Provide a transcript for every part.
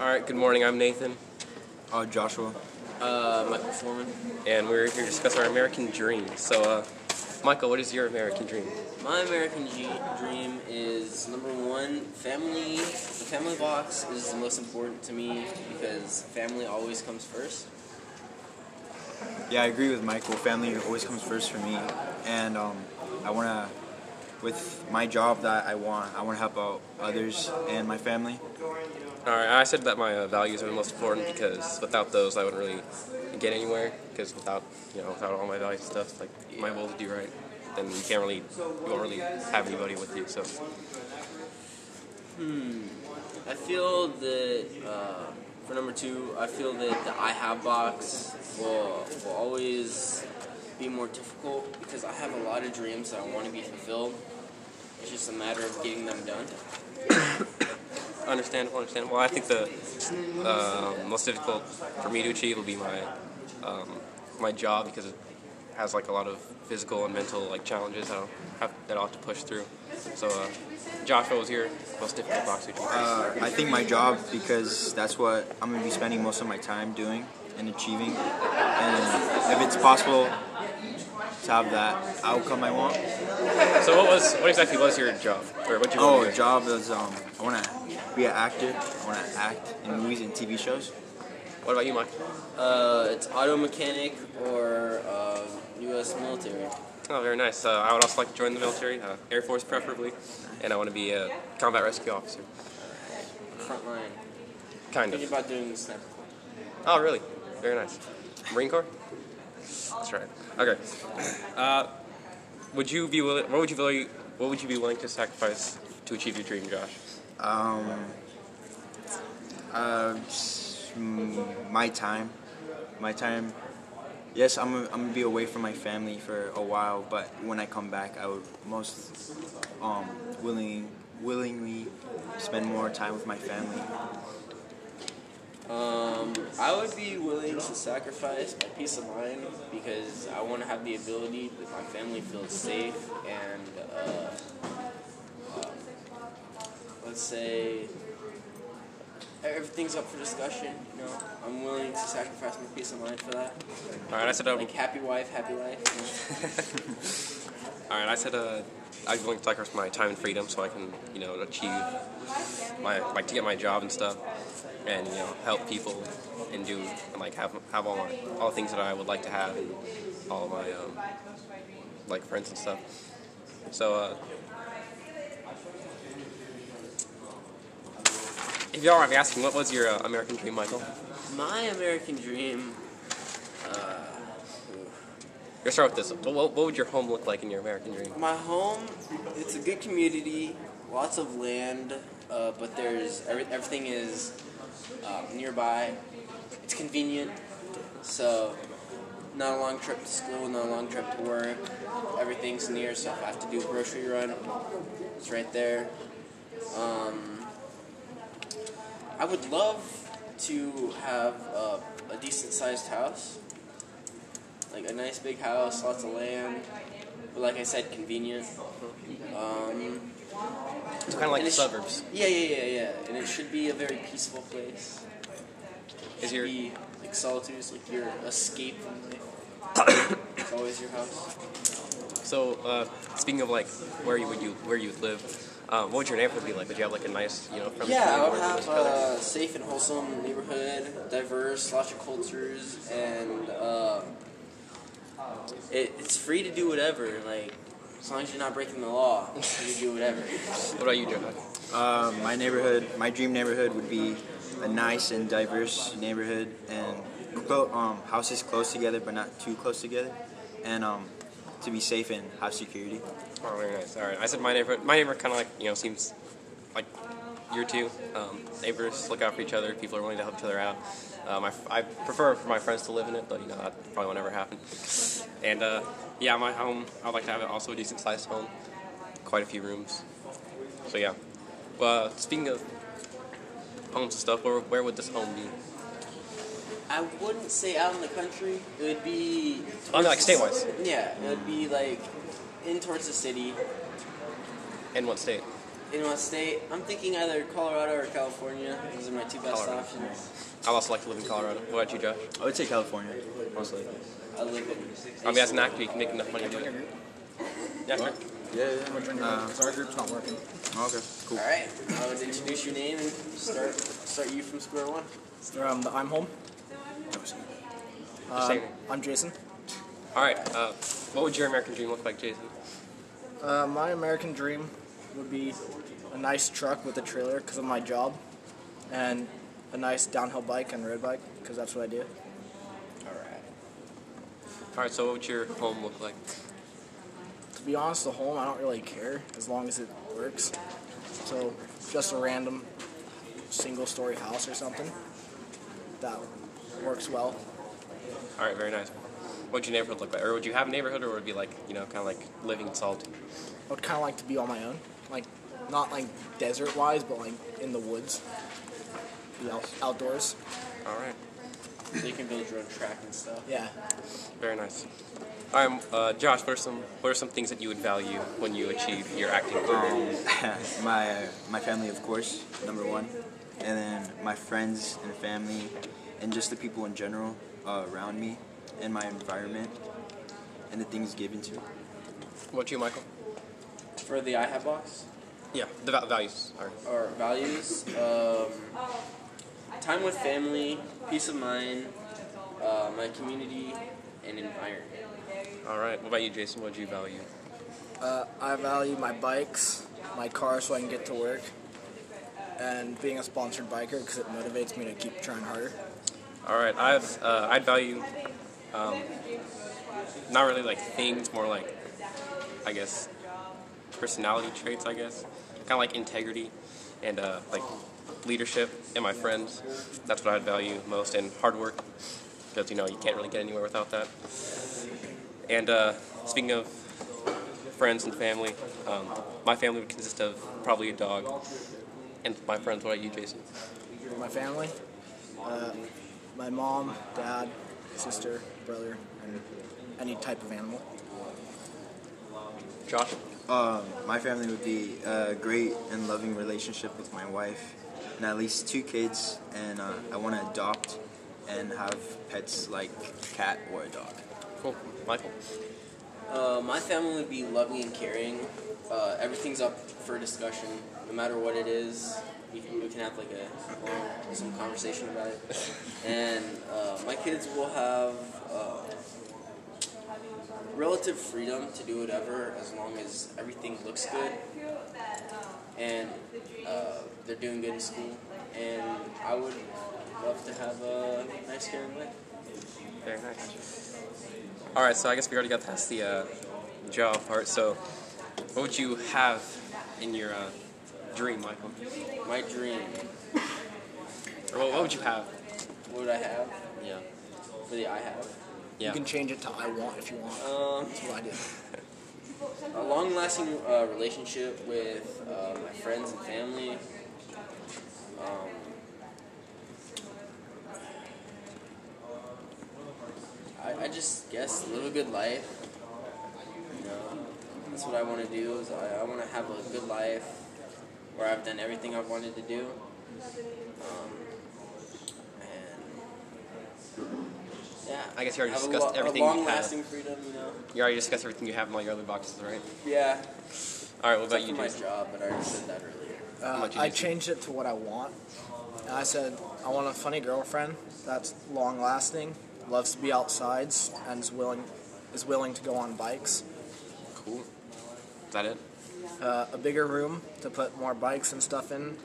All right, good morning. I'm Nathan, Uh, Joshua. Uh, Michael Foreman. and we're here to discuss our American dream. So, uh, Michael, what is your American dream? My American G- dream is number one, family. The family box is the most important to me because family always comes first. Yeah, I agree with Michael. Family always comes first for me, and um, I wanna, with my job that I want, I wanna help out others and my family. All right, I said that my uh, values are the most important because without those, I wouldn't really get anywhere. Because without, you know, without all my values and stuff, like my will to do right, then you can't really, you won't really have anybody with you. So, Hmm. I feel that uh, for number two, I feel that the I have box will will always be more difficult because I have a lot of dreams that I want to be fulfilled. It's just a matter of getting them done. understandable, understandable. Well, I think the uh, most difficult for me to achieve will be my um, my job because it has like a lot of physical and mental like challenges that I'll have that I'll have to push through. So, uh, Joshua was your most difficult box to achieve. Uh, I think my job because that's what I'm gonna be spending most of my time doing and achieving, and if it's possible to have that outcome I want. So, what was what exactly was your job, or what you Oh, want to job is um, I wanna be an actor. I wanna act in movies and TV shows. What about you, Mike? Uh, it's auto mechanic or uh, U.S. military. Oh, very nice. Uh, I would also like to join the military, uh, Air Force preferably, and I want to be a combat rescue officer. Front line. Kind Thinking of. about doing the sniper. Oh, really? Very nice. Marine Corps? That's right. Okay. Uh, would you be willing? What would you willing? What would you be willing to sacrifice to achieve your dream, Josh? Um, uh, mm, my time, my time. Yes, I'm I'm gonna be away from my family for a while, but when I come back, I would most um willing willingly spend more time with my family. Um, I would be willing to sacrifice my peace of mind because I want to have the ability that my family feels safe and, uh, um, let's say, everything's up for discussion. You know, I'm willing to sacrifice my peace of mind for that. All right, I said. Um, Like happy wife, happy life. you know? all right, I said. Uh, Be willing to sacrifice my time and freedom so I can, you know, achieve my like to get my job and stuff, and you know, help people and do and like have have all my all the things that I would like to have and all my um, like friends and stuff. So. Uh, If y'all me asking, what was your uh, American dream, Michael? My American dream. Uh, Let's start with this. What, what, would your home look like in your American dream? My home, it's a good community, lots of land, uh, but there's every, everything is um, nearby. It's convenient, so not a long trip to school, not a long trip to work. Everything's near, so if I have to do a grocery run, it's right there. Um, I would love to have a, a decent sized house like a nice big house, lots of land, but like I said, convenient. Um, It's kind of like the it sh- suburbs. yeah, yeah, yeah, yeah, and it should be a very peaceful place. It Is your- be like solitude is like your escape from life. it's always your house. So, uh, speaking of like where you would you where you would live, um, what would your neighborhood be like? Would you have like a nice, you know, Yeah, I would have a safe and wholesome neighborhood, diverse, lots of cultures, and uh, it, it's free to do whatever. Like as long as you're not breaking the law, you can do whatever. What about you, Joe? Uh, my neighborhood, my dream neighborhood would be a nice and diverse neighborhood and clo- um, houses close together but not too close together, and um, to be safe and have security. Oh, very nice. All right. I said my neighborhood. My neighborhood kind of like you know seems like your two um, neighbors look out for each other. People are willing to help each other out. Um, I, I prefer for my friends to live in it, but you know that probably won't ever happen. And uh, yeah, my home. I'd like to have it also a decent sized home, quite a few rooms. So yeah. Well, speaking of homes and stuff, where, where would this home be? I wouldn't say out in the country. It would be. I mean, like towards- state-wise. Yeah, it would be like in towards the city. In what state? In what state? I'm thinking either Colorado or California. Those are my two best Colorado. options. I'd also like to live in Colorado. What about you, Josh? I would say California, mostly. I live in. I mean, as an actor, you can make enough money to do it. Yeah, sure. Yeah, yeah. Uh, our group's not working. okay, cool. All right. I would introduce your name and start start you from square one. Um, I'm home. Uh. I'm Jason. All right. Uh, what would your American dream look like, Jason? Uh, my American dream would be a nice truck with a trailer because of my job, and a nice downhill bike and road bike because that's what I do. All right. All right. So, what would your home look like? To be honest, the home I don't really care as long as it works. So just a random single-story house or something that works well. All right. Very nice. What would your neighborhood look like? Or would you have a neighborhood, or would it be like you know, kind of like living in solitude? I would kind of like to be on my own, like not like desert-wise, but like in the woods, be out- outdoors. All right. So you can build your own track and stuff. Yeah. Very nice. All right, uh, Josh. What are some What are some things that you would value when you achieve your acting career? Um, my my family, of course, number one, and then my friends and family, and just the people in general uh, around me, and my environment, and the things given to. me. What about you, Michael? For the iHab box Yeah, the va- values. All right. or values, um, time with family, peace of mind, uh, my community, and environment. All right. What about you, Jason? What do you value? Uh, I value my bikes, my car so I can get to work, and being a sponsored biker because it motivates me to keep trying harder. All right. I'd uh, I'd value, um, not really like things, more like, I guess, personality traits. I guess, kind of like integrity, and uh, like leadership in my friends. That's what I'd value most, and hard work, because you know you can't really get anywhere without that. And uh, speaking of friends and family, um, my family would consist of probably a dog, and my friends. What about you, Jason? My family, uh, my mom, dad, sister, brother, and any type of animal. Josh. Um, my family would be a great and loving relationship with my wife, and at least two kids, and uh, I want to adopt and have pets like cat or a dog. Cool. Michael. Uh, my family would be loving and caring. Uh, everything's up for discussion, no matter what it is. We can, we can have like a long, some conversation about it. And uh, my kids will have uh, relative freedom to do whatever as long as everything looks good and uh, they're doing good in school. And I would love to have a nice caring life. Very nice. All right, so I guess we already got past the uh, job part. So, what would you have in your uh, dream, Michael? My dream. Or what, what would you have? What would I have Yeah. for the I have? Yeah. You can change it to I want if you want. Um, That's what I do. a long-lasting uh, relationship with uh, my friends and family. Um, I, I just guess live a good life. You know, that's what I want to do. Is I, I want to have a good life where I've done everything I've wanted to do. Um, yeah, I guess you already have a discussed lo- everything A you have. long-lasting freedom, you know. You already discussed everything you have in all your other boxes, right? Yeah. All right, what about Except you, for my Jason? job, but I already said that earlier. Uh, much you I do? changed it to what I want. And I said I want a funny girlfriend that's long lasting, loves to be outside, and is willing is willing to go on bikes. Cool. Is that it? Uh, a bigger room to put more bikes and stuff in,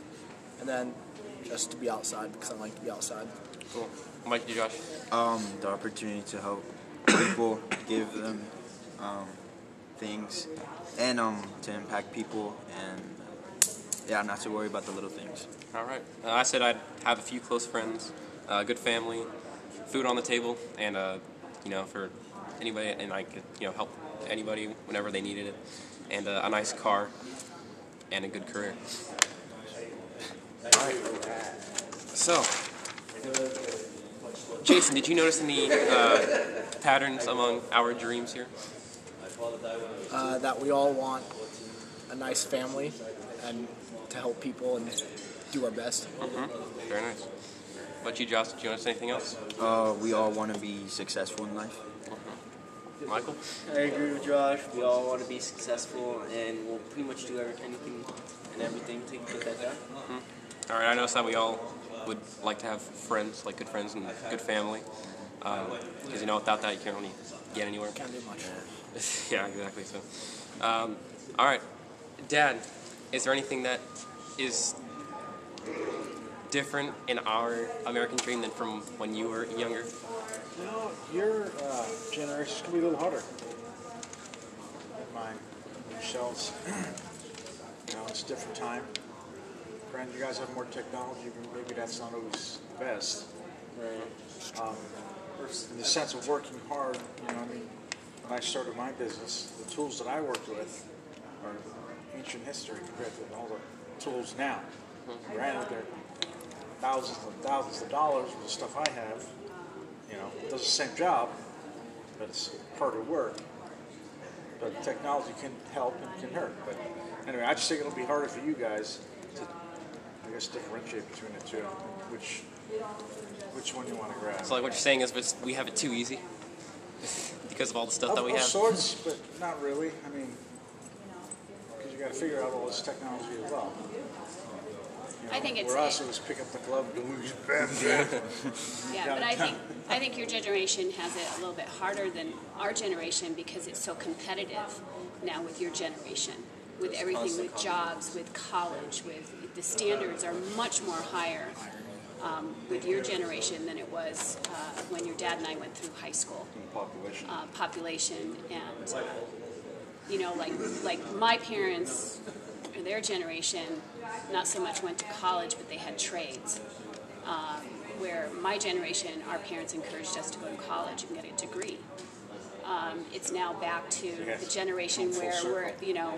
and then just to be outside because I like to be outside. Cool. What about you, Josh? Um, the opportunity to help people, give them um, things, and um, to impact people, and yeah, not to worry about the little things. All right. Uh, I said I'd have a few close friends, a good family, food on the table, and uh, you know, for anybody, and I could you know help anybody whenever they needed it, and uh, a nice car, and a good career. All right. So, Jason, did you notice any uh, patterns among our dreams here? Uh, that we all want a nice family and to help people and do our best. Very nice. What about you, Josh? Do you want to say anything else? Uh, we all want to be successful in life. Michael? I agree with Josh. We all want to be successful, and we'll pretty much do every- anything and everything to get that done. All right, I noticed that we all would like to have friends, like good friends and good family. Because, you know, without that, you can't really get anywhere. Can't do much. yeah, exactly. So, um, all right, Dad, is there anything that is different in our American dream than from when you were younger? You know, your uh, generation's gonna be a little harder than mine. Yourselves, you know, it's a different time. Granted, you guys have more technology, but maybe that's not always the best. Right. Um, in the sense of working hard, you know, I mean, when I started my business, the tools that I worked with are ancient history compared to all the tools now. Granted, they're thousands and thousands of dollars for the stuff I have. You know, it does the same job, but it's harder work. But technology can help and can hurt. But anyway, I just think it'll be harder for you guys guess, differentiate between the two. Which, which one you want to grab? So, like, what you're saying is it's- we have it too easy because of all the stuff Of, that we of have. sorts, but not really. I mean, because you got to figure out all this technology as well. You I think it's- Where us, it was pick up the glove and go, "Who's bad, bad?" Yeah, but I think I think your generation has it a little bit harder than our generation because it's so competitive now with your generation, with everything, with jobs, with college, with the standards are much more higher um, with your generation than it was uh, when your dad and I went through high school. population. uh, population and you know like like my parents or their generation not so much went to college but they had trades um, where my generation our parents encouraged us to go to college and get a degree um, it's now back to the generation where we're you know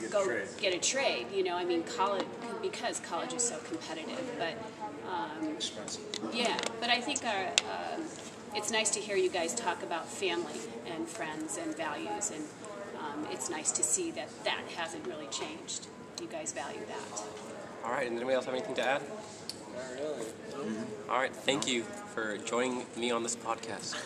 get go trade. get a trade you know i mean college because college is so competitive but Expensive. yeah, but I think our, um, it's nice to hear you guys talk about family and friends and values, and um, it's nice to see that that hasn't really changed. You guys value that. All right, and anybody else have anything to add? Not really. All right, thank you for joining me on this podcast.